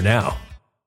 now.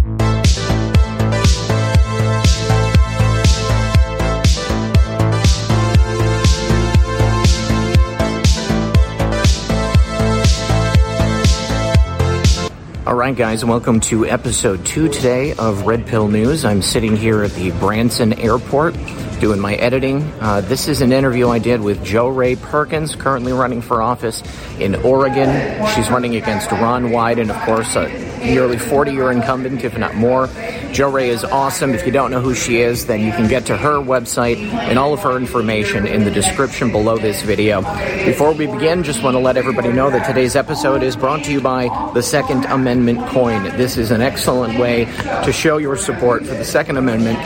Thank you All right, guys, welcome to episode two today of Red Pill News. I'm sitting here at the Branson Airport doing my editing. Uh, this is an interview I did with Jo Rae Perkins, currently running for office in Oregon. She's running against Ron Wyden, of course, a nearly 40 year incumbent, if not more. Jo Rae is awesome. If you don't know who she is, then you can get to her website and all of her information in the description below this video. Before we begin, just want to let everybody know that today's episode is brought to you by the Second Amendment coin. This is an excellent way to show your support for the Second Amendment.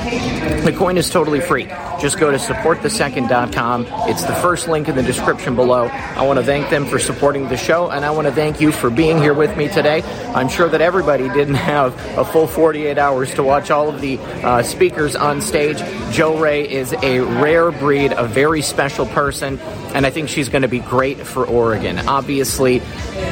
The coin is totally free. Just go to supportthesecond.com. It's the first link in the description below. I want to thank them for supporting the show, and I want to thank you for being here with me today. I'm sure that everybody didn't have a full 48 hours to watch all of the uh, speakers on stage. Jo Rae is a rare breed, a very special person, and I think she's going to be great for Oregon. Obviously,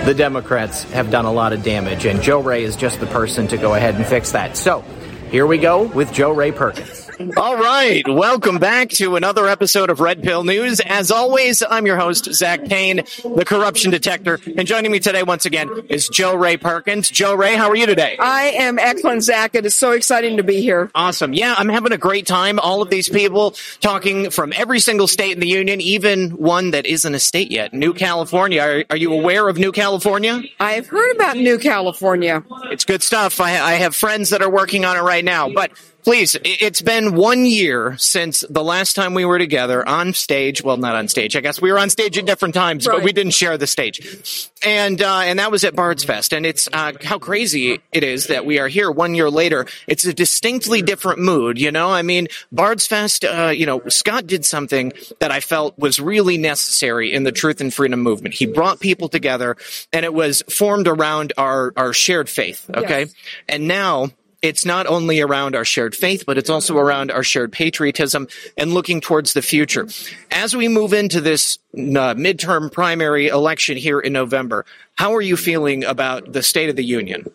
the Democrats have done a lot of damage, and Jo Rae is just the person to go ahead and fix that. So, here we go with Jo Rae Perkins. All right. Welcome back to another episode of Red Pill News. As always, I'm your host, Zak Paine, the corruption detector. And joining me today, once again, is Jo Rae Perkins. Jo Rae, how are you today? I am excellent, Zak. It is so exciting to be here. Awesome. Yeah, I'm having a great time. All of these people talking from every single state in the union, even one that isn't a state yet, New California. Are, are you aware of New California? I've heard about New California. It's good stuff. I, I have friends that are working on it right now. But Please, it's been one year since the last time we were together on stage. Well, not on stage. I guess we were on stage at different times, right. but we didn't share the stage. And uh, and that was at Bard's Fest. And it's uh, how crazy it is that we are here one year later. It's a distinctly different mood. You know, I mean, Bard's Fest. Uh, you know, Scott did something that I felt was really necessary in the Truth and Freedom movement. He brought people together, and it was formed around our our shared faith. Okay, yes. and now it's not only around our shared faith, but it's also around our shared patriotism and looking towards the future. As we move into this uh, midterm primary election here in November, how are you feeling about the State of the Union?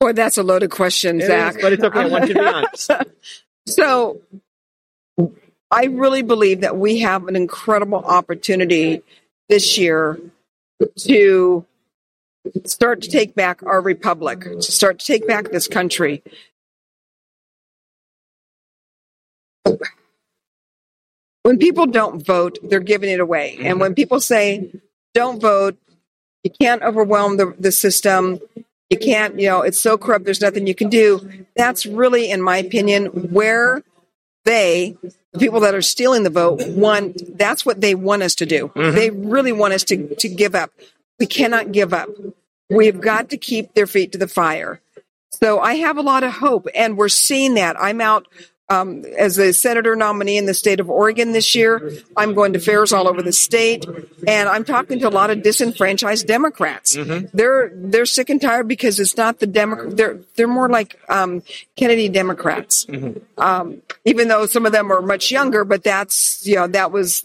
Boy, that's a loaded question, it Zak. Is, but it's okay. I want you to be honest. so, I really believe that we have an incredible opportunity this year to start to take back our republic, to start to take back this country. When people don't vote, they're giving it away. And when people say, don't vote, you can't overwhelm the, the system, you can't, you know, it's so corrupt, there's nothing you can do. That's really, in my opinion, where they, the people that are stealing the vote, want, that's what they want us to do. Mm-hmm. They really want us to, to give up. We cannot give up. We've got to keep their feet to the fire. So I have a lot of hope, and we're seeing that. I'm out um, as a senator nominee in the state of Oregon this year. I'm going to fairs all over the state, and I'm talking to a lot of disenfranchised Democrats. Mm-hmm. They're they're sick and tired because it's not the Democrat. They're they're more like um, Kennedy Democrats, mm-hmm. um, even though some of them are much younger. But that's you know that was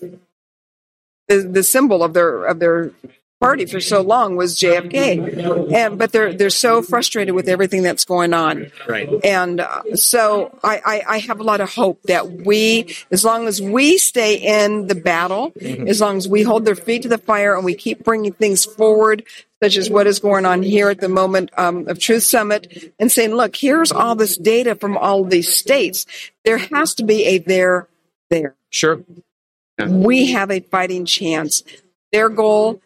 the, the symbol of their of their party for so long was JFK, and but they're they're so frustrated with everything that's going on. Right. And uh, so I, I, I have a lot of hope that we, as long as we stay in the battle, mm-hmm. as long as we hold their feet to the fire and we keep bringing things forward. Such as what is going on here at the moment um, of Truth Summit, and saying, "Look, here's all this data from all these states. There has to be a there, there. Sure, yeah. we have a fighting chance. Their goal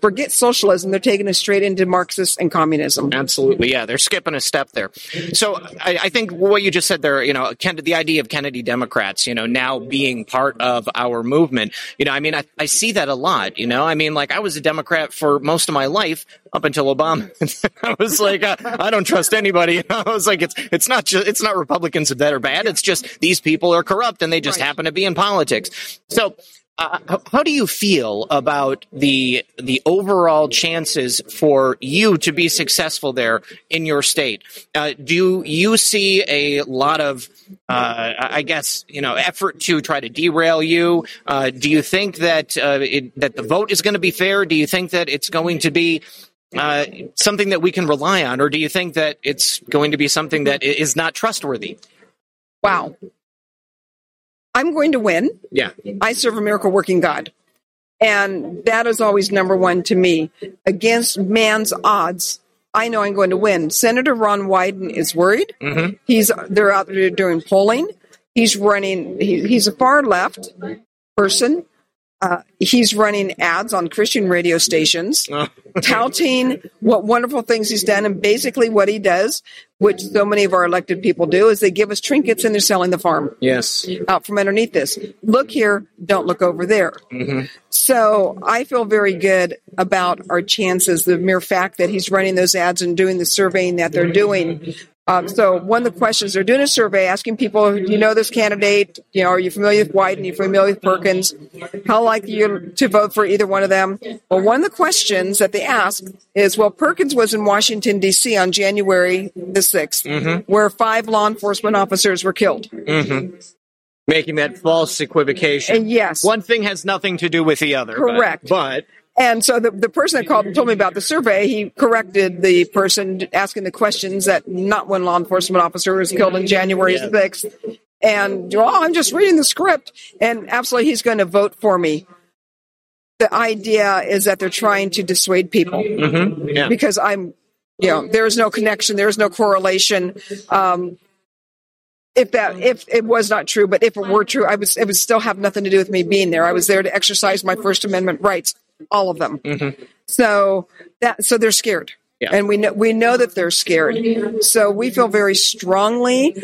forget socialism. They're taking us straight into Marxist and communism. Absolutely, yeah. They're skipping a step there. So I, I think what you just said there, you know, Ken, the idea of Kennedy Democrats, you know, now being part of our movement, you know, I mean, I, I see that a lot. You know, I mean, like I was a Democrat for most of my life up until Obama. I was like, uh, I don't trust anybody. I was like, it's it's not just it's not Republicans that are bad. It's just these people are corrupt and they just Right. happen to be in politics. So. Uh, how- do you feel about the the overall chances for you to be successful there in your state? Uh, do you see a lot of, uh, I guess, you know, effort to try to derail you? Uh, do you think that uh, it, that the vote is going to be fair? Do you think that it's going to be uh, something that we can rely on, or do you think that it's going to be something that is not trustworthy? Wow. I'm going to win. Yeah. I serve a miracle working God. And that is always number one to me. Against man's odds, I know I'm going to win. Senator Ron Wyden is worried. Mm-hmm. He's they're out there doing polling. He's running. He, he's a far left person. Uh, he's running ads on Christian radio stations, touting what wonderful things he's done. And basically, what he does, which so many of our elected people do, is they give us trinkets and they're selling the farm Yes. out from underneath this. Look here, don't look over there. So I feel very good about our chances. The mere fact that he's running those ads and doing the surveying that they're doing. Um, so one of the questions they're doing a survey asking people, do you know this candidate? You know, are you familiar with Wyden? Are you familiar with Perkins? How likely you to vote for either one of them? Well, one of the questions that they ask is, well, Perkins was in Washington D.C. on January the 6th, where five law enforcement officers were killed. Making that false equivocation. And yes. One thing has nothing to do with the other. but- Correct. But, And so the, the person that called and told me about the survey, he corrected the person asking the questions that not one law enforcement officer was killed in January 6th. And, oh, I'm just reading the script. And absolutely, he's going to vote for me. The idea is that they're trying to dissuade people yeah. because I'm, you know, there is no connection, there is no correlation. Um, if that if it was not true, but if it were true, I was it would still have nothing to do with me being there. I was there to exercise my First Amendment rights, all of them. So that so they're scared, Yeah. and we know we know that they're scared. So we feel very strongly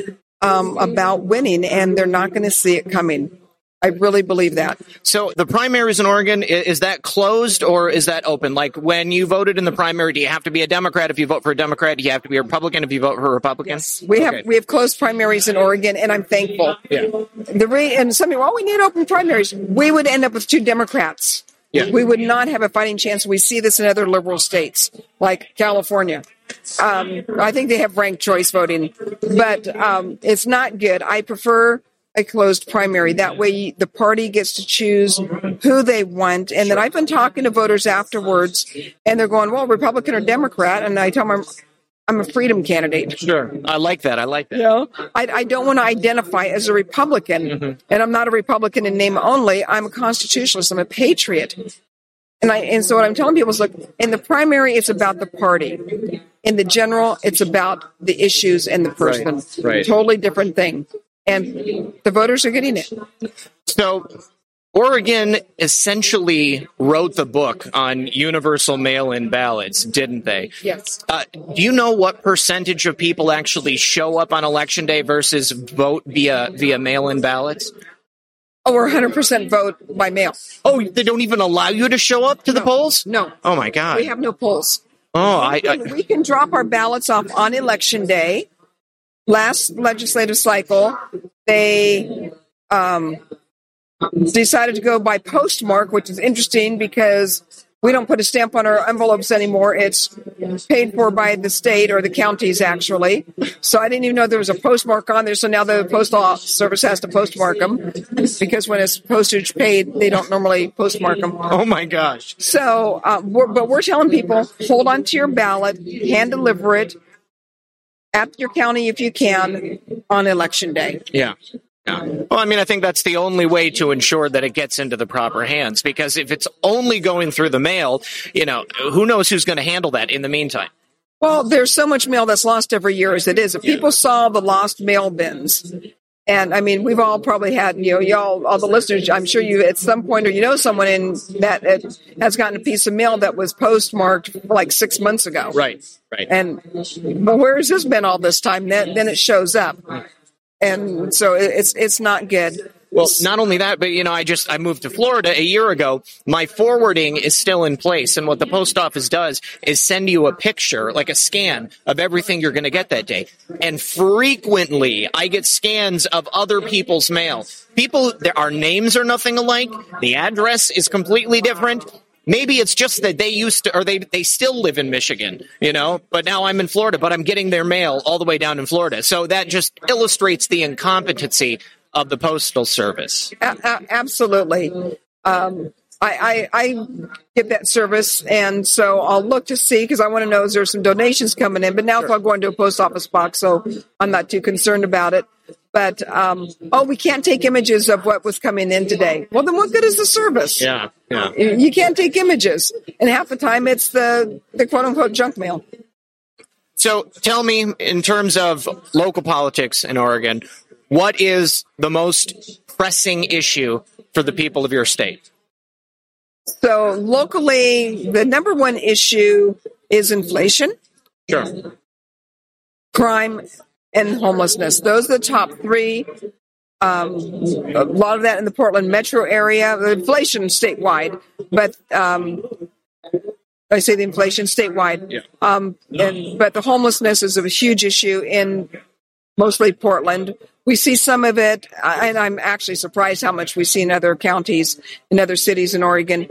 um, about winning, and they're not going to see it coming. I really believe that. So the primaries in Oregon is that closed or is that open? Like when you voted in the primary, do you have to be a Democrat if you vote for a Democrat? Do you have to be a Republican if you vote for a Republican? We have we have closed primaries in Oregon, and I'm thankful. Yeah. The re- and some people, oh, we need open primaries. We would end up with two Democrats. Yeah. We would not have a fighting chance. We see this in other liberal states like California. Um, I think they have ranked choice voting, but um, it's not good. I prefer a closed primary. That way, the party gets to choose who they want. And then I've been talking to voters afterwards, and they're going, "Well, Republican or Democrat?" And I tell them, "I'm a freedom candidate." Sure. I like that. I like that. You know, I, I don't want to identify as a Republican, mm-hmm. and I'm not a Republican in name only. I'm a constitutionalist. I'm a patriot, and I and so what I'm telling people is, look, in the primary, it's about the party. In the general, it's about the issues and the person. right. Totally different thing, and the voters are getting it. So Oregon essentially wrote the book on universal mail-in ballots, didn't they? Yes. Uh, do you know what percentage of people actually show up on election day versus vote via via mail-in ballots? Oh, we're 100% vote by mail. Oh, they don't even allow you to show up to the polls? No, Oh my god. we have no polls. oh, I, I we can drop our ballots off on election day. Last legislative cycle, they um, decided to go by postmark, which is interesting because we don't put a stamp on our envelopes anymore. It's paid for by the state or the counties, actually. So I didn't even know there was a postmark on there. So now the postal service has to postmark them because when it's postage paid, they don't normally postmark them. oh my gosh. So, uh, we're, but we're telling people hold on to your ballot, hand deliver it at your county if you can on election day. Yeah. Yeah. Well, I mean, I think that's the only way to ensure that it gets into the proper hands because if it's only going through the mail, you know, who knows who's going to handle that in the meantime? Well, there's so much mail that's lost every year as it is. If people saw the lost mail bins And I mean, we've all probably had, you know, y'all, all the listeners, I'm sure you at some point or you know someone in that uh, has gotten a piece of mail that was postmarked like six months ago. Right, right. And but where has this been all this time? Then, then it shows up. And so it- it's, it's not good. Well, not only that, but you know, I just I moved to Florida a year ago. My forwarding is still in place, and what the post office does is send you a picture, like a scan of everything you're going to get that day. And frequently, I get scans of other people's mail. People, there, our names are nothing alike. The address is completely different. Maybe it's just that they used to, or they they still live in Michigan, you know. But now I'm in Florida, but I'm getting their mail all the way down in Florida. So that just illustrates the incompetency of the postal service. A- a- absolutely. Um, I, I, I get that service, and so I'll look to see because I want to know is there some donations coming in. But now if I go into a post office box, so I'm not too concerned about it. But um, oh, we can't take images of what was coming in today. Well, then what good is the service? Yeah, yeah. You can't take images, and half the time it's the the quote unquote junk mail. So tell me, in terms of local politics in Oregon, what is the most pressing issue for the people of your state? So locally, the number one issue is inflation. Sure. crime and homelessness. Those are the top three. Um, a lot of that in the Portland metro area. The inflation statewide, but um, I say the inflation statewide. Yeah. Um, and but the homelessness is a huge issue in mostly Portland. We see some of it, uh, and I'm actually surprised how much we see in other counties, in other cities in Oregon.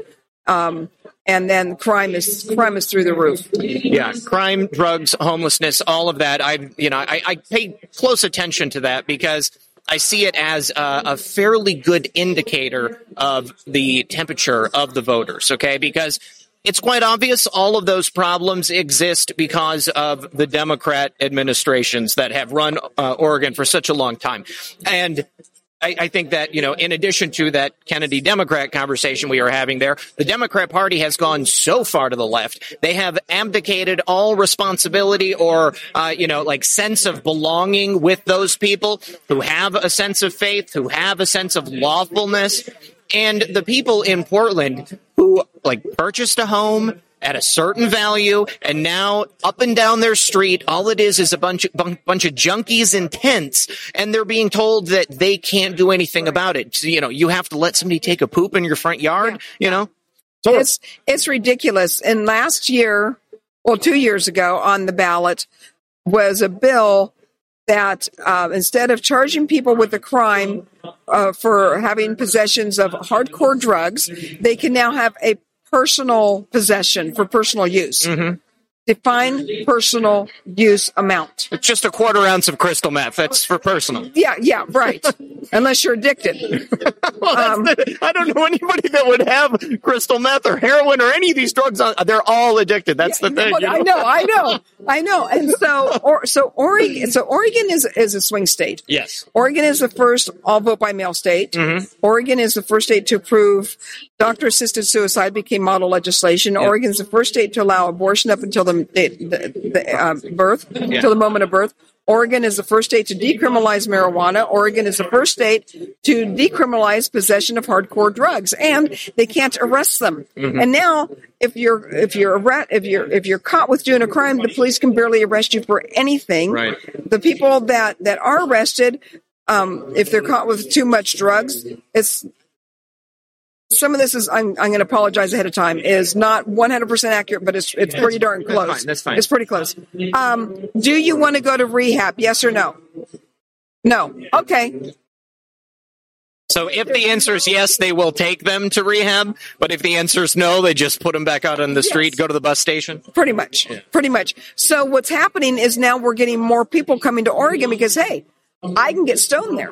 Um, and then crime is crime is through the roof. Yeah, crime, drugs, homelessness, all of that. I, you know, I, I pay close attention to that because I see it as a, a fairly good indicator of the temperature of the voters. Okay, because it's quite obvious all of those problems exist because of the Democrat administrations that have run uh, Oregon for such a long time, and. I, I think that, you know, in addition to that Kennedy Democrat conversation we are having there, the Democrat Party has gone so far to the left. They have abdicated all responsibility or, uh, you know, like sense of belonging with those people who have a sense of faith, who have a sense of lawfulness. And the people in Portland who like purchased a home at a certain value and now up and down their street all it is is a bunch of bun- bunch of junkies in tents and they're being told that they can't do anything about it. So, you know you have to let somebody take a poop in your front yard you know? So It's it's ridiculous. And last year, well, two years ago, on the ballot was a bill that uh, instead of charging people with a crime uh, for having possessions of hardcore drugs, they can now have a personal possession for personal use. Define personal use amount. it's just a quarter ounce of crystal meth that's for personal Yeah, yeah, right. Unless you're addicted. well, Um, the- I don't know anybody that would have crystal meth or heroin or any of these drugs. On, they're all addicted. That's the thing. You I know, I know, I know. And so, or, so Oregon, so Oregon is is a swing state. Yes. Oregon is the first all vote by mail state. Oregon is the first state to approve doctor assisted suicide became model legislation. Oregon is the first state to allow abortion up until the, the, the, the uh, birth, until the moment of birth. Oregon is the first state to decriminalize marijuana. Oregon is the first state to decriminalize possession of hardcore drugs, and they can't arrest them. And now, if you're if you're if you're if you're caught with doing a crime, the police can barely arrest you for anything. Right. The people that that are arrested, um, if they're caught with too much drugs, it's some of this is I'm, I'm going to apologize ahead of time is not 100% accurate but it's it's pretty darn That's close. fine, that's fine. it's pretty close. um, do you want to go to rehab? Yes or no? No. Okay. So if the answer is yes, they will take them to rehab. But if the answer is no, they just put them back out on the street, go to the bus station. pretty much. Pretty much. So what's happening is now we're getting more people coming to oregon because hey i can get stoned there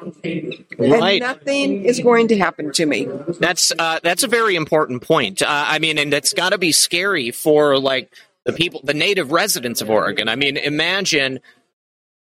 Right. and nothing is going to happen to me That's uh, that's a very important point. Uh, I mean, and it's got to be scary for like the people, the native residents of Oregon. I mean, imagine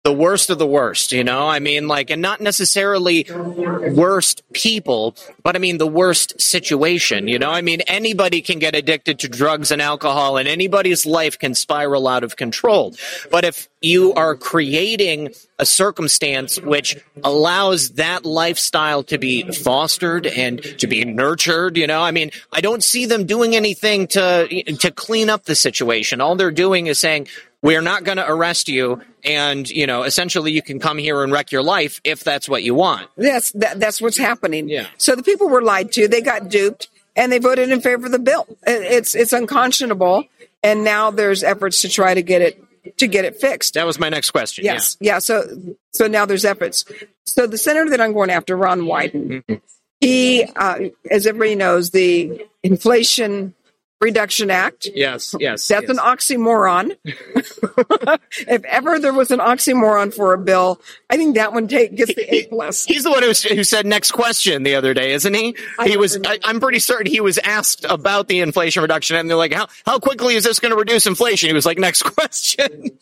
the worst of the worst, you know? I mean, like, and not necessarily worst people, but I mean the worst situation, you know? I mean, anybody can get addicted to drugs and alcohol and anybody's life can spiral out of control. But if you are creating a circumstance which allows that lifestyle to be fostered and to be nurtured, you know, I mean, I don't see them doing anything to, to clean up the situation. All they're doing is saying, we're not going to arrest you and you know essentially you can come here and wreck your life if that's what you want That's that, that's what's happening. Yeah. So the people were lied to. They got duped, and they voted in favor of the bill. It's it's unconscionable, and now there's efforts to try to get it to get it fixed. that was my next question Yes, yeah. So so now there's efforts. So the senator that I'm going after, Ron Wyden, Mm-hmm. he, uh, as everybody knows, the Inflation Reduction Act. yes yes That's yes. an oxymoron. if ever there was an oxymoron for a bill, I think that one take, gets the A plus. He's the one who, who said next question the other day, isn't he? I he was. Remember. I, am pretty certain he was asked about the Inflation Reduction, Act, and they're like, "How how quickly is this going to reduce inflation?" He was like, "Next question."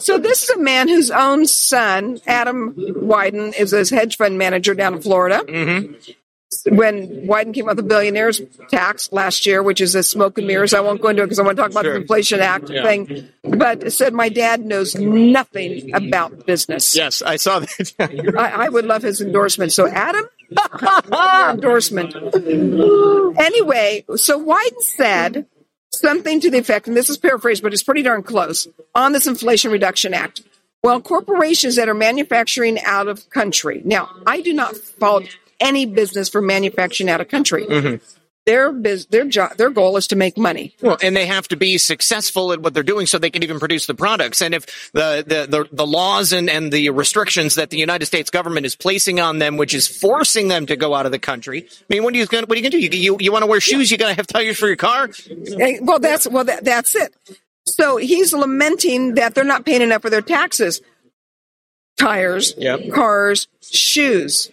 So this is a man whose own son, Adam Wyden, is a hedge fund manager down in Florida. Mm-hmm. When Wyden came out with the billionaires tax last year, which is a smoke and mirrors, I won't go into it because I want to talk about Sure. the Inflation Act thing. But said my dad knows nothing about business. yes, I saw that. I, I would love his endorsement. So Adam, endorsement. Anyway, so Wyden said something to the effect, and this is paraphrased, but it's pretty darn close, on this Inflation Reduction Act. Well, corporations that are manufacturing out of country. Now, I do not fault any business for manufacturing out of country. Their biz, their job, their goal is to make money. Well, and they have to be successful at what they're doing so they can even produce the products. And if the, the, the, the laws and, and the restrictions that the United States government is placing on them, which is forcing them to go out of the country, I mean, what are you going, what are you going to do? You, you, you want to wear shoes? You got to have tires for your car? Well, that's well, that, that's it. So he's lamenting that they're not paying enough for their taxes, tires, Yep. cars, shoes.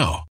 now.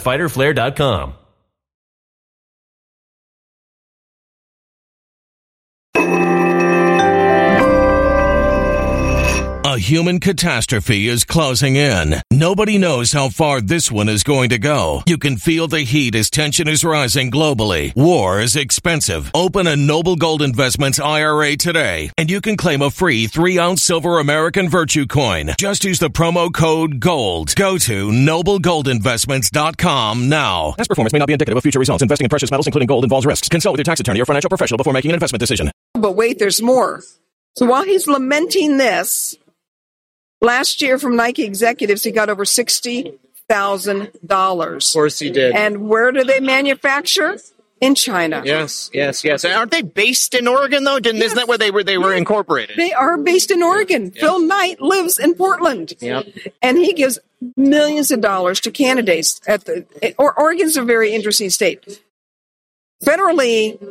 www.fighterflare.com. human catastrophe is closing in. Nobody knows how far this one is going to go. You can feel the heat as tension is rising globally. War is expensive. Open a Noble Gold Investments IRA today, and you can claim a free three ounce silver American Virtue coin. Just use the promo code GOLD. Go to noblegoldinvestments.com now. Past performance may not be indicative of future results. Investing in precious metals, including gold, involves risks. Consult with your tax attorney or financial professional before making an investment decision. But wait, there's more. So while he's lamenting this, last year from Nike executives, he got over sixty thousand dollars. Of course he did. And where do they manufacture? In China. yes, yes, yes. Aren't they based in Oregon though? Didn't isn't that where they were they were incorporated? They are based in Oregon. Phil Knight lives in Portland. Yep. And he gives millions of dollars to candidates at the or Oregon's a very interesting state. Federally,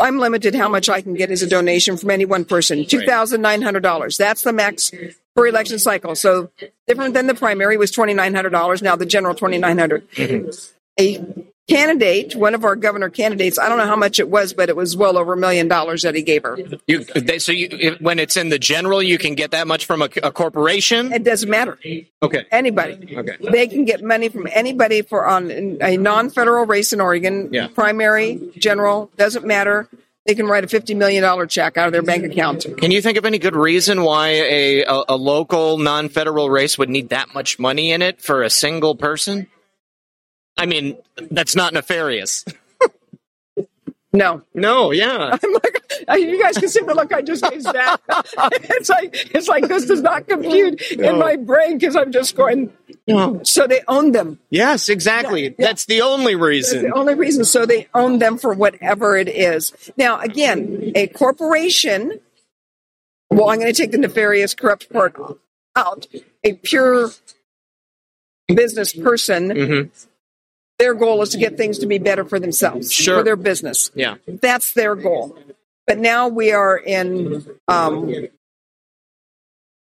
I'm limited how much I can get as a donation from any one person. Two thousand nine hundred dollars. That's the max per election cycle. So different than the primary was twenty nine hundred dollars. Now the general twenty nine mm-hmm. A candidate, one of our governor candidates, I don't know how much it was, but it was well over a million dollars that he gave her. You, they, so you, when it's in the general, you can get that much from a, a corporation. It doesn't matter. Okay. Anybody. Okay. They can get money from anybody for on a non-federal race in Oregon. Yeah. Primary, general, doesn't matter. They can write a fifty million dollar check out of their bank account. Can you think of any good reason why a, a, a local non-federal race would need that much money in it for a single person? I mean, that's not nefarious. No. No, yeah. I'm like, you guys can see the look I just gave Zak. it's like it's like this does not compute in my brain because I'm just going. No. So they own them. Yes, exactly. Yeah, yeah. That's the only That's reason. the only reason. So they own them for whatever it is. Now, again, a corporation. Well, I'm going to take the nefarious, corrupt part out. A pure business person. Mhm. Their goal is to get things to be better for themselves, Sure. for their business. Yeah. That's their goal. But now we are in. Um,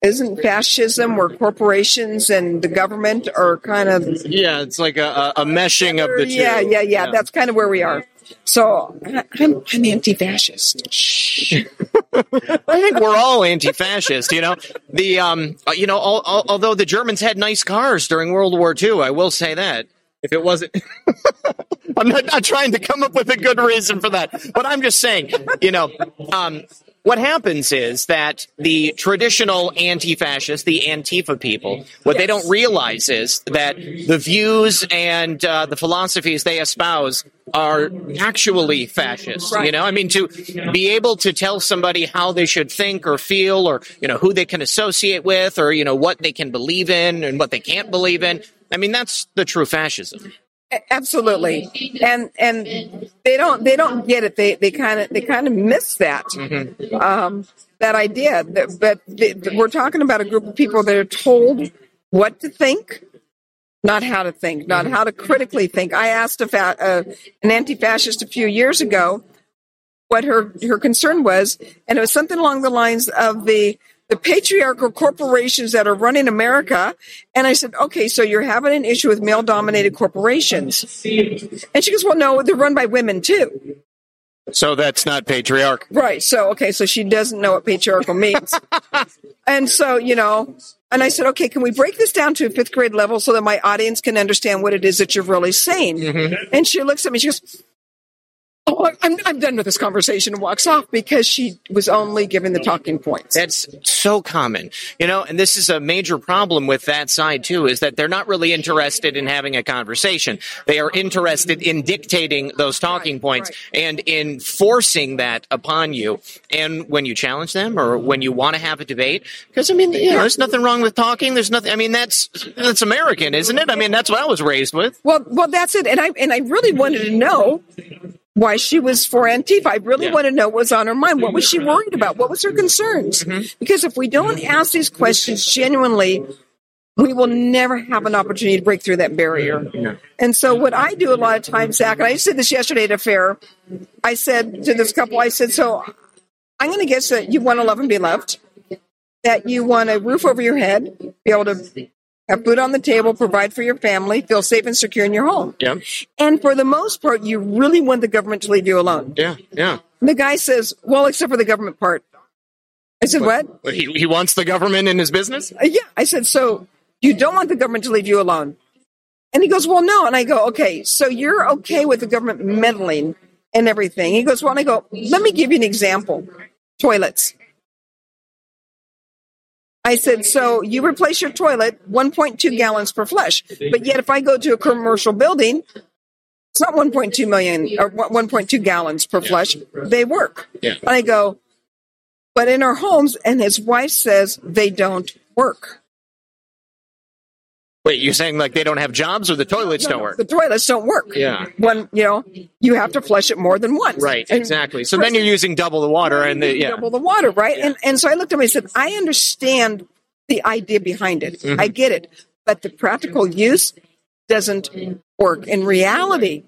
isn't fascism where corporations and the government are kind of Yeah, it's like a, a, meshing of the two. yeah, yeah, yeah, That's kind of where we are. So I- I'm, I'm anti-fascist. I think we're all anti-fascist. You know, the um, you know, al- al- although the Germans had nice cars during World War II, I will say that. If it wasn't, I'm not, not trying to come up with a good reason for that, but I'm just saying, you know, um, what happens is that the traditional anti-fascist, the Antifa people, what they don't realize is that the views and uh, the philosophies they espouse are actually fascist. You know, I mean, to be able to tell somebody how they should think or feel, or you know, who they can associate with, or you know, what they can believe in and what they can't believe in. I mean, that's the true fascism. Absolutely, and and they don't they don't get it. They they kind of they kind of miss that um, that idea. That, but they, we're talking about a group of people that are told what to think, not how to think, not how to critically think. I asked a fa- uh, an anti-fascist a few years ago what her her concern was, and it was something along the lines of the the patriarchal corporations that are running America. And I said, okay, so you're having an issue with male dominated corporations. And she goes, well, no, they're run by women too. So that's not patriarch. Right. So, okay, so she doesn't know what patriarchal means. and so, you know, and I said, okay, can we break this down to a fifth grade level so that my audience can understand what it is that you're really saying? Mm-hmm. And she looks at me, she goes, Oh, I'm, I'm done with this conversation and walks off because she was only giving the talking points. That's so common, you know, and this is a major problem with that side too, is that they're not really interested in having a conversation. They are interested in dictating those talking points and in forcing that upon you. And when you challenge them or when you want to have a debate, because I mean, you know, there's nothing wrong with talking. There's nothing, I mean, that's, that's American, isn't it? I mean, that's what I was raised with. Well, well, that's it. And I and I really wanted to know why she was for Antifa. I really Yeah. wanted to know what was on her mind. What was she worried about? What was her mm-hmm. concerns? Mm-hmm. Because if we don't mm-hmm. ask these questions genuinely, we will never have an opportunity to break through that barrier. And so, what I do a lot of times, Zak, and I said this yesterday at a fair, I said to this couple, I said, so I'm going to guess that you want to love and be loved, that you want a roof over your head, be able to have food on the table, provide for your family, feel safe and secure in your home. Yeah. And for the most part, you really want the government to leave you alone. Yeah. Yeah. The guy says, well, except for the government part. I said, what? But he, he wants the government in his business? Uh, yeah. I said, so you don't want the government to leave you alone. And he goes, well, no. And I go, okay, so you're okay with the government meddling and everything. He goes, well, and I go, let me give you an example. Toilets. I said, so you replace your toilet 1.2 gallons per flush. But yet if I go to a commercial building, it's not 1.2 million or 1.2 gallons per flush. They work. Yeah. And I go, but in our homes, and his wife says they don't work. Wait, you're saying like they don't have jobs or the toilets don't work? The toilets don't work. Yeah. When, you know, you have to flush it more than once. Right, And exactly. So then you're using double the water and the, yeah. double the water, right? And and so I looked at him and I said, I understand the idea behind it. Mm-hmm. I get it. But the practical use doesn't work. In reality,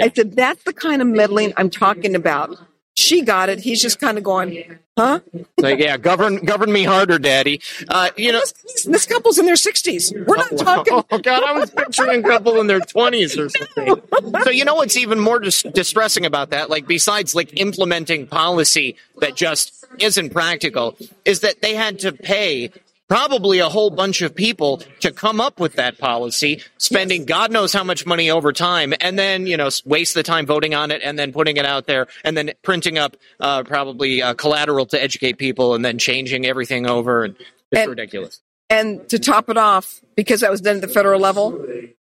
I said, that's the kind of meddling I'm talking about. She got it. He's just kind of going, huh? Like, yeah, govern govern me harder, daddy. Uh, you know, This, this couple's in their 60s. We're not talking. Oh God, I was picturing a couple in their twenties or something. So you know what's even more dis- distressing about that? Like besides like implementing policy that just isn't practical, is that they had to pay probably a whole bunch of people to come up with that policy, spending God knows how much money over time, and then you know waste the time voting on it, and then putting it out there, and then printing up uh, probably uh, collateral to educate people, and then changing everything over. And it's And- ridiculous. And to top it off, because that was done at the federal level,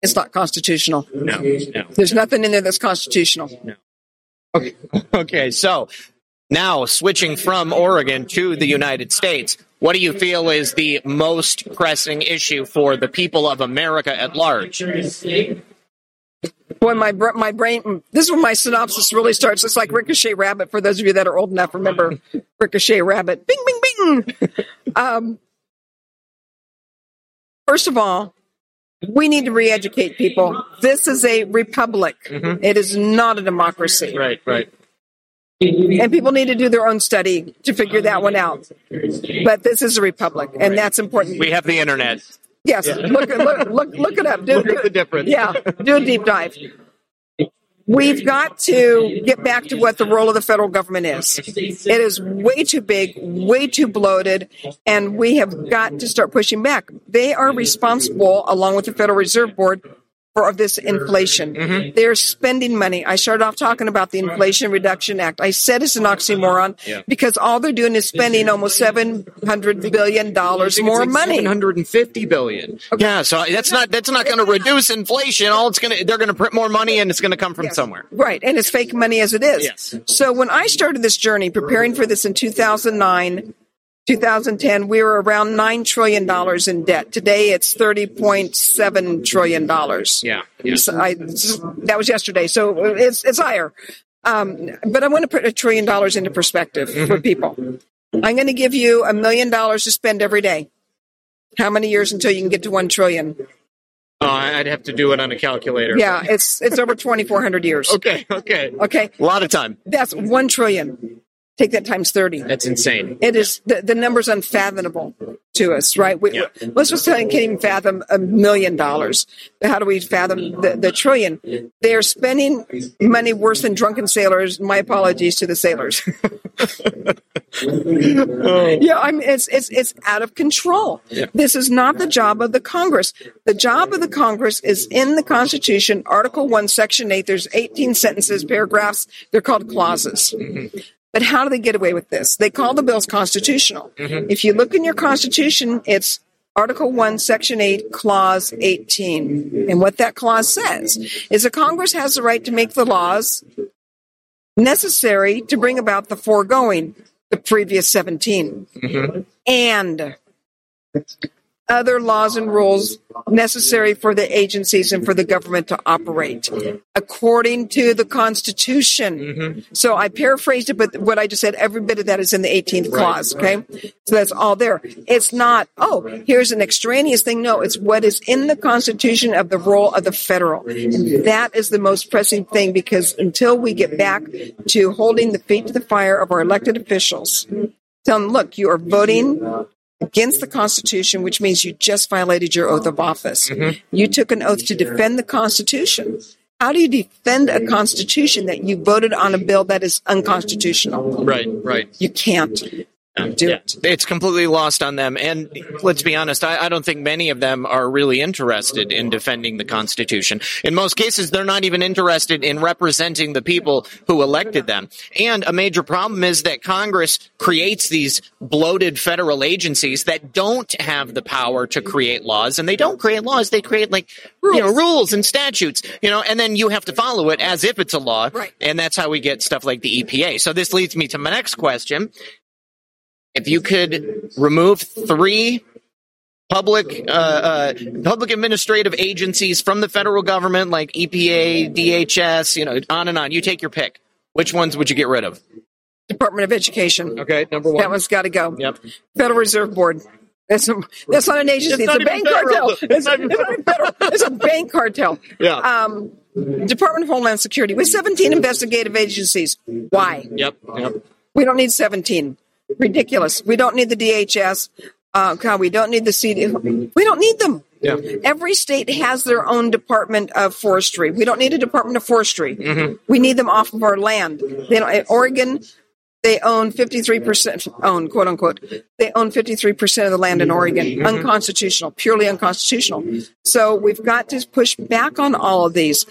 it's not constitutional. No, no. There's nothing in there that's constitutional. No. Okay. Okay. So now switching from Oregon to the United States, what do you feel is the most pressing issue for the people of America at large? Boy, my my brain. This is when my synopsis really starts. It's like Ricochet Rabbit. For those of you that are old enough, remember Ricochet Rabbit. Bing, bing, bing. um, first of all, we need to re-educate people. This is a republic. It is not a democracy, Right. Right. And people need to do their own study to figure that one out. But this is a republic, and that's important. We have the internet. Yes, look, look, look, look it up. Do, Look at the difference. Yeah, do a deep dive. We've got to get back to what the role of the federal government is. It is way too big, way too bloated, and we have got to start pushing back. They are responsible, along with the Federal Reserve Board, for of this inflation. Mm-hmm. They're spending money. I started off talking about the Inflation Reduction Act. I said it's an oxymoron Yeah. because all they're doing is spending almost seven hundred billion dollars more money. Seven hundred and fifty billion. Yeah, so that's not that's not going to reduce inflation. All it's going to they're going to print more money, and it's going to come from Yes. somewhere. Right, and it's fake money as it is. Yes. So when I started this journey, preparing for this in 2009, 2010, we were around $9 trillion in debt. Today it's $30.7 trillion. Yeah. yeah. So I, that was yesterday, so it's, it's higher. Um, but I want to put a trillion dollars into perspective Mm-hmm. for people. I'm going to give you a million dollars to spend every day. How many years until you can get to one trillion? Oh, I'd have to do it on a calculator. Yeah, it's it's over 2,400 years. Okay. Okay. Okay, A lot of time. that's one trillion. Take that times 30. That's insane. It is the, the number's unfathomable to us, right? We, Yeah. Most of us can't even fathom a million dollars. How do we fathom the, the trillion? They're spending money worse than drunken sailors. My apologies to the sailors. yeah, I mean it's it's it's out of control. This is not the job of the Congress. The job of the Congress is in the Constitution, Article One, Section Eight. There's 18 sentences, paragraphs. They're called clauses. Mm-hmm. But how do they get away with this? They call the bills constitutional. Mm-hmm. If you look in your constitution, it's Article 1, Section 8, Clause 18. And what that clause says is that Congress has the right to make the laws necessary to bring about the foregoing, the previous 17. Mm-hmm. And other laws and rules necessary for the agencies and for the government to operate according to the Constitution. Mm-hmm. So I paraphrased it, but what I just said, every bit of that is in the 18th clause. Okay. So that's all there. It's not, oh, here's an extraneous thing. No, it's what is in the Constitution of the role of the federal. And that is the most pressing thing because until we get back to holding the feet to the fire of our elected officials, tell them, look, you are voting against the Constitution, which means you just violated your oath of office. Mm-hmm. You took an oath to defend the Constitution. How do you defend a Constitution that you voted on a bill that is unconstitutional? Right. Right. You can't. Do Yeah. it. It's completely lost on them. And let's be honest, I, I don't think many of them are really interested in defending the Constitution. In most cases, they're not even interested in representing the people who elected them. And a major problem is that Congress creates these bloated federal agencies that don't have the power to create laws. And they don't create laws, they create like, you know, rules and statutes, you know, and then you have to follow it as if it's a law. Right. And that's how we get stuff like the EPA. So this leads me to my next question if you could remove three public uh, uh, public administrative agencies from the federal government like EPA, DHS, you know, on and on, you take your pick. Which ones would you get rid of? Department of Education. Okay, number one. That one's got to go. Yep. Federal Reserve Board. That's, a, that's not an agency. It's, not a bank federal. cartel. It's, a, it's not federal. It's a bank cartel. Yeah. Um, Department of Homeland Security with 17 investigative agencies. Why? Yep. Yep. We don't need 17. Ridiculous. We don't need the DHS. Uh, God, we don't need the CD. We don't need them. Yeah. Every state has their own Department of Forestry. We don't need a Department of Forestry. Mm-hmm. We need them off of our land. They don't, Oregon, they own 53%, own, quote unquote, they own 53% of the land in Oregon. Mm-hmm. Unconstitutional, purely unconstitutional. So we've got to push back on all of these.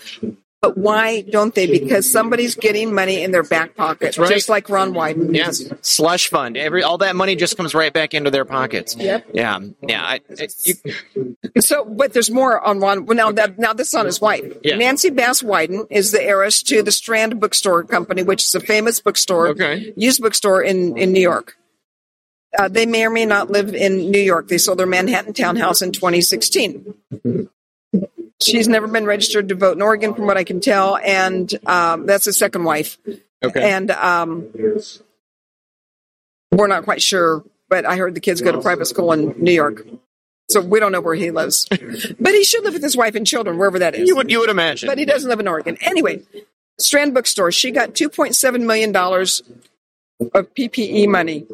But why don't they? Because somebody's getting money in their back pocket, right. just like Ron Wyden. Yes. Slush fund. Every all that money just comes right back into their pockets. Yep. Yeah. Yeah. I, I, you, So, but there's more on Ron. Well, now that now this on his wife, Yeah. Nancy Bass Wyden is the heiress to the Strand Bookstore Company, which is a famous bookstore, Okay. used bookstore in in New York. Uh, they may or may not live in New York. They sold their Manhattan townhouse in 2016. She's never been registered to vote in Oregon, from what I can tell, and um, that's his second wife. okay. And um, we're not quite sure, but I heard the kids go to private school in New York. So we don't know where he lives. but he should live with his wife and children, wherever that is. you would you would imagine. But he doesn't live in Oregon. Anyway, Strand Bookstore, she got $2.7 million of PPE money.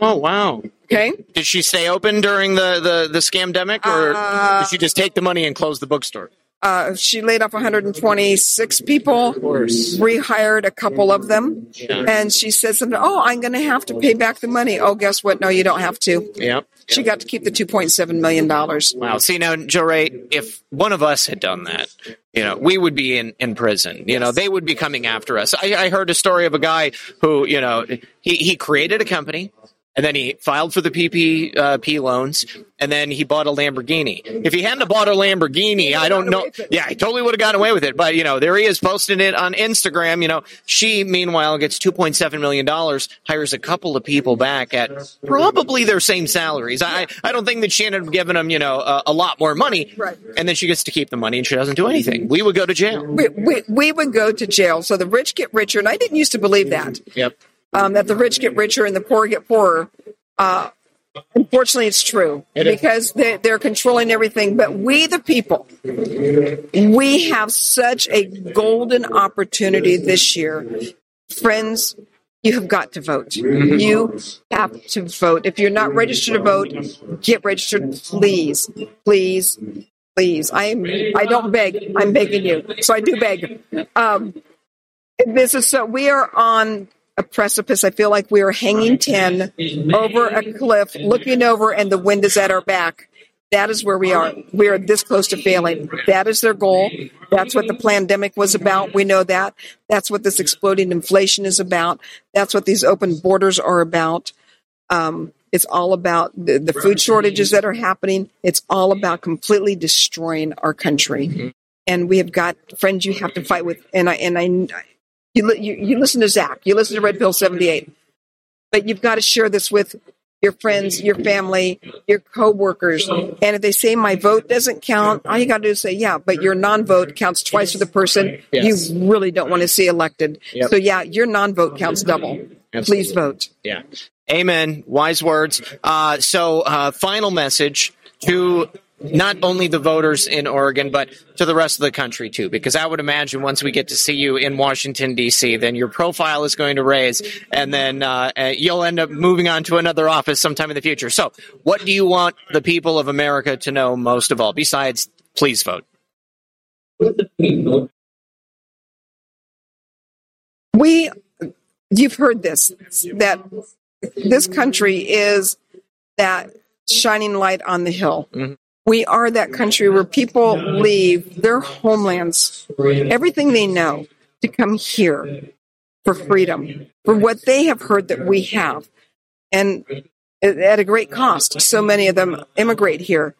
Oh wow. Okay. Did she stay open during the the the scamdemic, or Uh, did she just take the money and close the bookstore? Uh, she laid off 126 people, rehired a couple of them, and she said something, Oh, I'm going to have to pay back the money. Oh, guess what? No, you don't have to. Yep. She got to keep the $2.7 million. Wow. See now, Jo Rae, if one of us had done that, you know, we would be in, in prison. You know, they would be coming after us. I, I heard a story of a guy who, you know, he, he created a company and then he filed for the PPP uh, P loans, and then he bought a Lamborghini. If he hadn't bought a Lamborghini, I don't know. Yeah, he totally would have gotten away with it. But you know, there he is posting it on Instagram. You know, she meanwhile gets two point seven million dollars, hires a couple of people back at probably their same salaries. I I don't think that she ended up giving them you know a, a lot more money, Right. And then she gets to keep the money and she doesn't do anything. We would go to jail. we, we, we would go to jail. So the rich get richer. And I didn't used to believe that, Yep. Um, that the rich get richer and the poor get poorer. Uh, unfortunately, it's true because they, they're controlling everything. But we, the people, we have such a golden opportunity this year. Friends, you have got to vote. You have to vote. If you're not registered to vote, get registered, please, please, please. I am. I don't beg. I'm begging you. So I do beg. Um, this is so. We are on a precipice. I feel like we are hanging ten over a cliff, looking over, and the wind is at our back. That is where we are. We are this close to failing. That is their goal. That's what the pandemic was about. We know that. That's what this exploding inflation is about. That's what these open borders are about. Um, it's all about the, the food shortages that are happening. It's all about completely destroying our country. And we have got friends you have to fight with. And I and I, you you, you listen to Zak. You listen to Red Pill seventy eight. But you've got to share this with your friends, your family, your coworkers. And if they say my vote doesn't count, all you got to do is say, yeah, but your non-vote counts twice for the person Yes. you really don't want to see elected. Yep. So yeah, your non-vote counts double. Please vote. Yeah. Amen. Wise words. Uh, so, uh, final message to not only the voters in Oregon, but to the rest of the country too, because I would imagine once we get to see you in Washington D.C., then your profile is going to raise, and then uh, uh, you'll end up moving on to another office sometime in the future. So, what do you want the people of America to know most of all, besides please vote? We, you've heard this, that this country is that shining light on the hill. We are that country where people leave their homelands, everything they know, to come here for freedom, for what they have heard that we have. And at a great cost, so many of them immigrate here.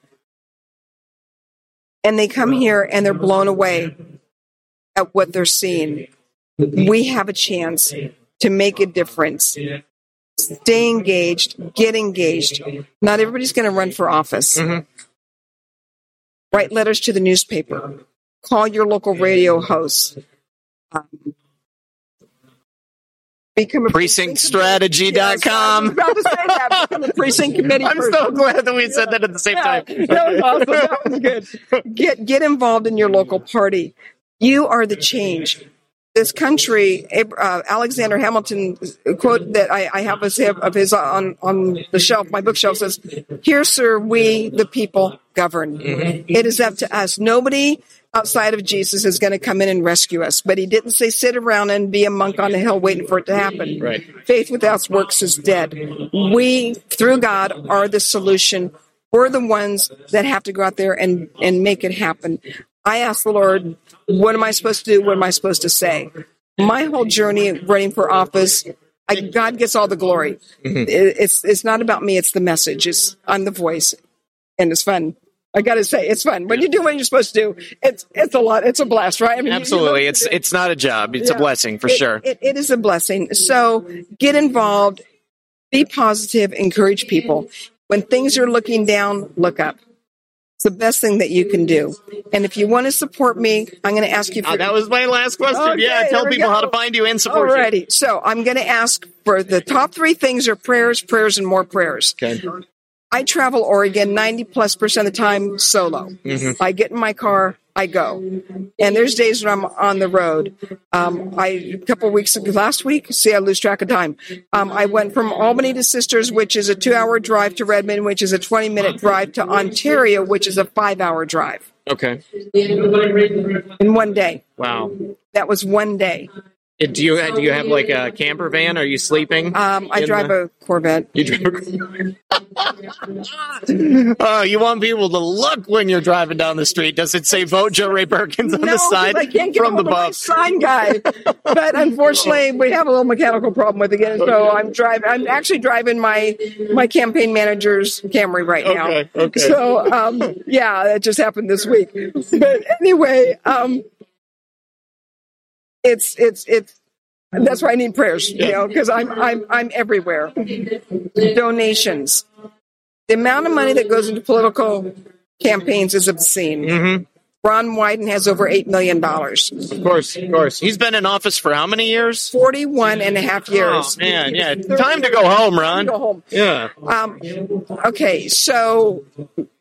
And they come here and they're blown away at what they're seeing. We have a chance to make a difference. Stay engaged, get engaged. Not everybody's going to run for office. Mm-hmm. Write letters to the newspaper. Call your local radio host. Um, become a Precinctstrategy.com. I was about to say that. Become a precinct committee. I'm person. so glad that we said that at the same Yeah, time. that was awesome. That was good. Get get involved in your local party. You are the change. This country, uh, Alexander Hamilton quote that I, I have of his on on the shelf, my bookshelf says, "Here, sir, we the people govern. Mm-hmm. It is up to us. Nobody." Outside of Jesus is going to come in and rescue us, but he didn't say sit around and be a monk on the hill waiting for it to happen. Right. Faith without works is dead. We, through God, are the solution. We're the ones that have to go out there and, and make it happen. I asked the Lord, what am I supposed to do? What am I supposed to say? My whole journey running for office, I, God gets all the glory. Mm-hmm. It- it's, it's not about me. It's the message. It's, I'm the voice and it's fun. I got to say, it's fun. When you do what you're supposed to do, it's, it's a lot. It's a blast, right? I mean, you- you Absolutely. know- It's it's not a job. It's a blessing for it- sure. It, it is a blessing. So get involved, be positive, encourage people. When things are looking down, look up. It's the best thing that you can do. And if you want to support me, I'm going to ask you for Uh, that was my last question. Okay, yeah, tell people how to find you and support you. Alrighty. So I'm going to ask for the top three things are prayers, prayers, and more prayers. Okay. I travel Oregon 90 plus percent of the time solo. Mm-hmm. I get in my car, I go. And there's days when I'm on the road. Um, I, a couple of weeks ago, last week, see, I lose track of time. Um, I went from Albany to Sisters, which is a two hour drive to Redmond, which is a 20 minute drive to Ontario, which is a five hour drive Okay. in one day. Wow. That was one day. Uh, Do you do you have like a camper van? Are you sleeping? Um, I drive the- a Corvette. You drive. oh, you want people to look when you're driving down the street? Does it say "Vote Jo Rae Perkins" on no, the side I can't get from the hold of my buff? sign guy. but unfortunately, we have a little mechanical problem with it again. So I'm driving. I'm actually driving my my campaign manager's Camry right now. Okay, okay. So um, yeah, that just happened this week. But anyway, um, it's it's it's. That's why I need prayers, you know, because I'm I'm I'm everywhere. Donations, the amount of money that goes into political campaigns is obscene. Mm-hmm. Ron Wyden has over $8 million. Of course, of course. He's been in office for how many years? 41 and a half years. Oh man, yeah. Time to go home, Ron. Go home. Yeah. Um, okay, so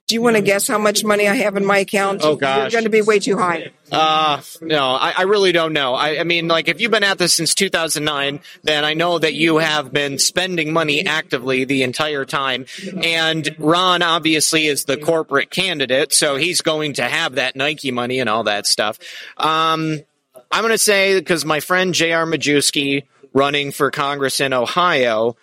do you want to guess how much money I have in my account? Oh, gosh. You're going to be way too high. Uh, no, I, I really don't know. I, I mean, like, if you've been at this since 2009, then I know that you have been spending money actively the entire time. And Ron obviously is the corporate candidate, so he's going to have that Nike money and all that stuff. Um, I'm going to say, because my friend J.R. Majewski running for Congress in Ohio,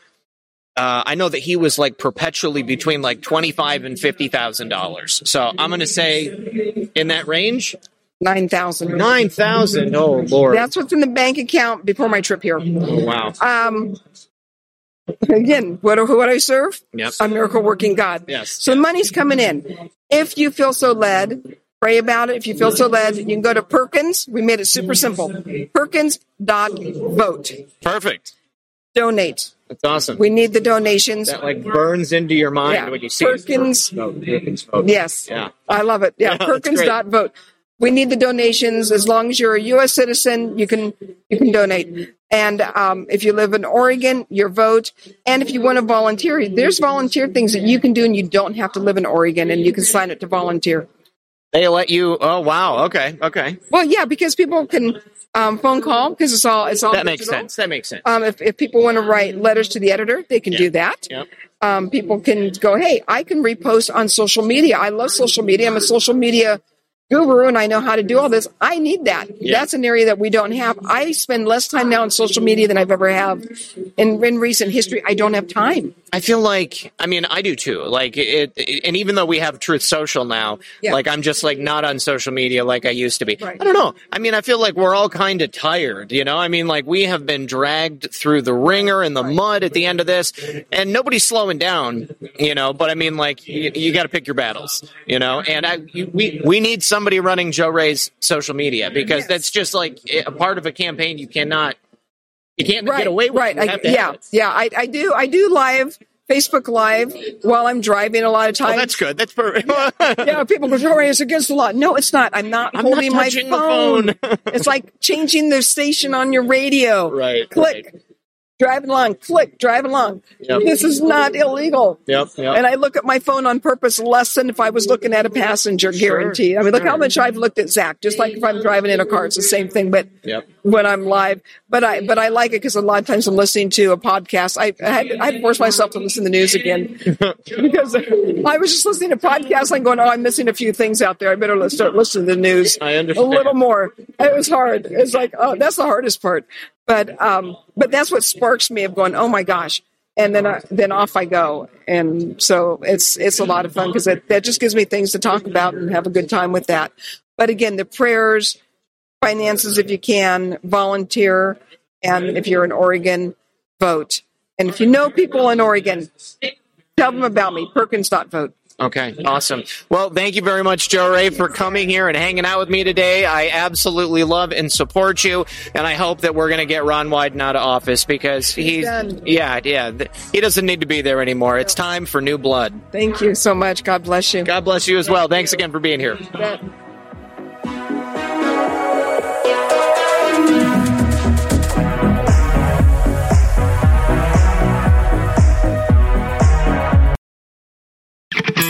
uh, I know that he was like perpetually between like twenty five and fifty thousand dollars. So I'm going to say in that range, 9000 nine thousand. Oh lord! That's what's in the bank account before my trip here. oh, wow. Um, again, what, who would I serve? Yep. A miracle working God. Yes. So the money's coming in. If you feel so led, pray about it. If you feel so led, you can go to Perkins. We made it super simple. Perkins.vote. Perfect. Donate. That's awesome. We need the donations. that like burns into your mind Yeah. when you see Perkins- No, Perkins vote. Yes. Yeah. I love it. Yeah. Yeah, Perkins dot vote. We need the donations. As long as you're a U.S. citizen, you can you can donate. And um, if you live in Oregon, your vote. And if you want to volunteer, there's volunteer things that you can do, and you don't have to live in Oregon, and you can sign up to volunteer. They let you. Oh wow. Okay. Okay. Well, yeah, because people can um, phone call because it's all it's all That makes sense. That makes sense. Um, if, if people want to write letters to the editor, they can do that. Yep. Um, people can go, hey, I can repost on social media. I love social media. I'm a social media guru and I know how to do all this. I need that. Yeah. That's an area that we don't have. I spend less time now on social media than I've ever have in, in recent history. I don't have time. I feel like, I mean, I do too. Like it, it and even though we have Truth Social now, yeah. like I'm just like not on social media like I used to be. Right. I don't know. I mean, I feel like we're all kind of tired, you know? I mean, like we have been dragged through the ringer and the mud at the end of this and nobody's slowing down, you know, but I mean, like you, you got to pick your battles, you know, and I, we, we need somebody running Jo Rae's social media mm-hmm. because yes. that's just like a part of a campaign you cannot you can't right, get away with right. I, yeah, yeah. I, I do. I do live Facebook Live while I'm driving a lot of oh, times. Oh, that's good. That's perfect. yeah, yeah, people go, Jo Rae, it's against the law. No, it's not. I'm not I'm holding not my phone. phone. it's like changing the station on your radio. Right. Click. Right driving along, click, driving along. Yep. This is not illegal. Yep, yep, And I look at my phone on purpose less than if I was looking at a passenger, sure, guaranteed. I mean, look sure. how much I've looked at Zak, just like if I'm driving in a car, it's the same thing, but yep. when I'm live. But I, but I like it because a lot of times I'm listening to a podcast. I, I had, I had to force myself to listen to the news again because I was just listening to podcasts and going, oh, I'm missing a few things out there. I better start listening to the news I understand. a little more. It was hard. It's like, oh, that's the hardest part. But um, but that's what sparks me of going, oh my gosh, and then I, then off I go, and so it's it's a lot of fun because that just gives me things to talk about and have a good time with that. But again, the prayers, finances if you can, volunteer, and if you're in Oregon, vote. And if you know people in Oregon, tell them about me. Perkins.vote. Okay, awesome. Well, thank you very much, Jo Rae, for coming here and hanging out with me today. I absolutely love and support you, and I hope that we're going to get Ron Wyden out of office because he's, yeah, yeah, he doesn't need to be there anymore. It's time for new blood. Thank you so much. God bless you. God bless you as well. Thanks again for being here.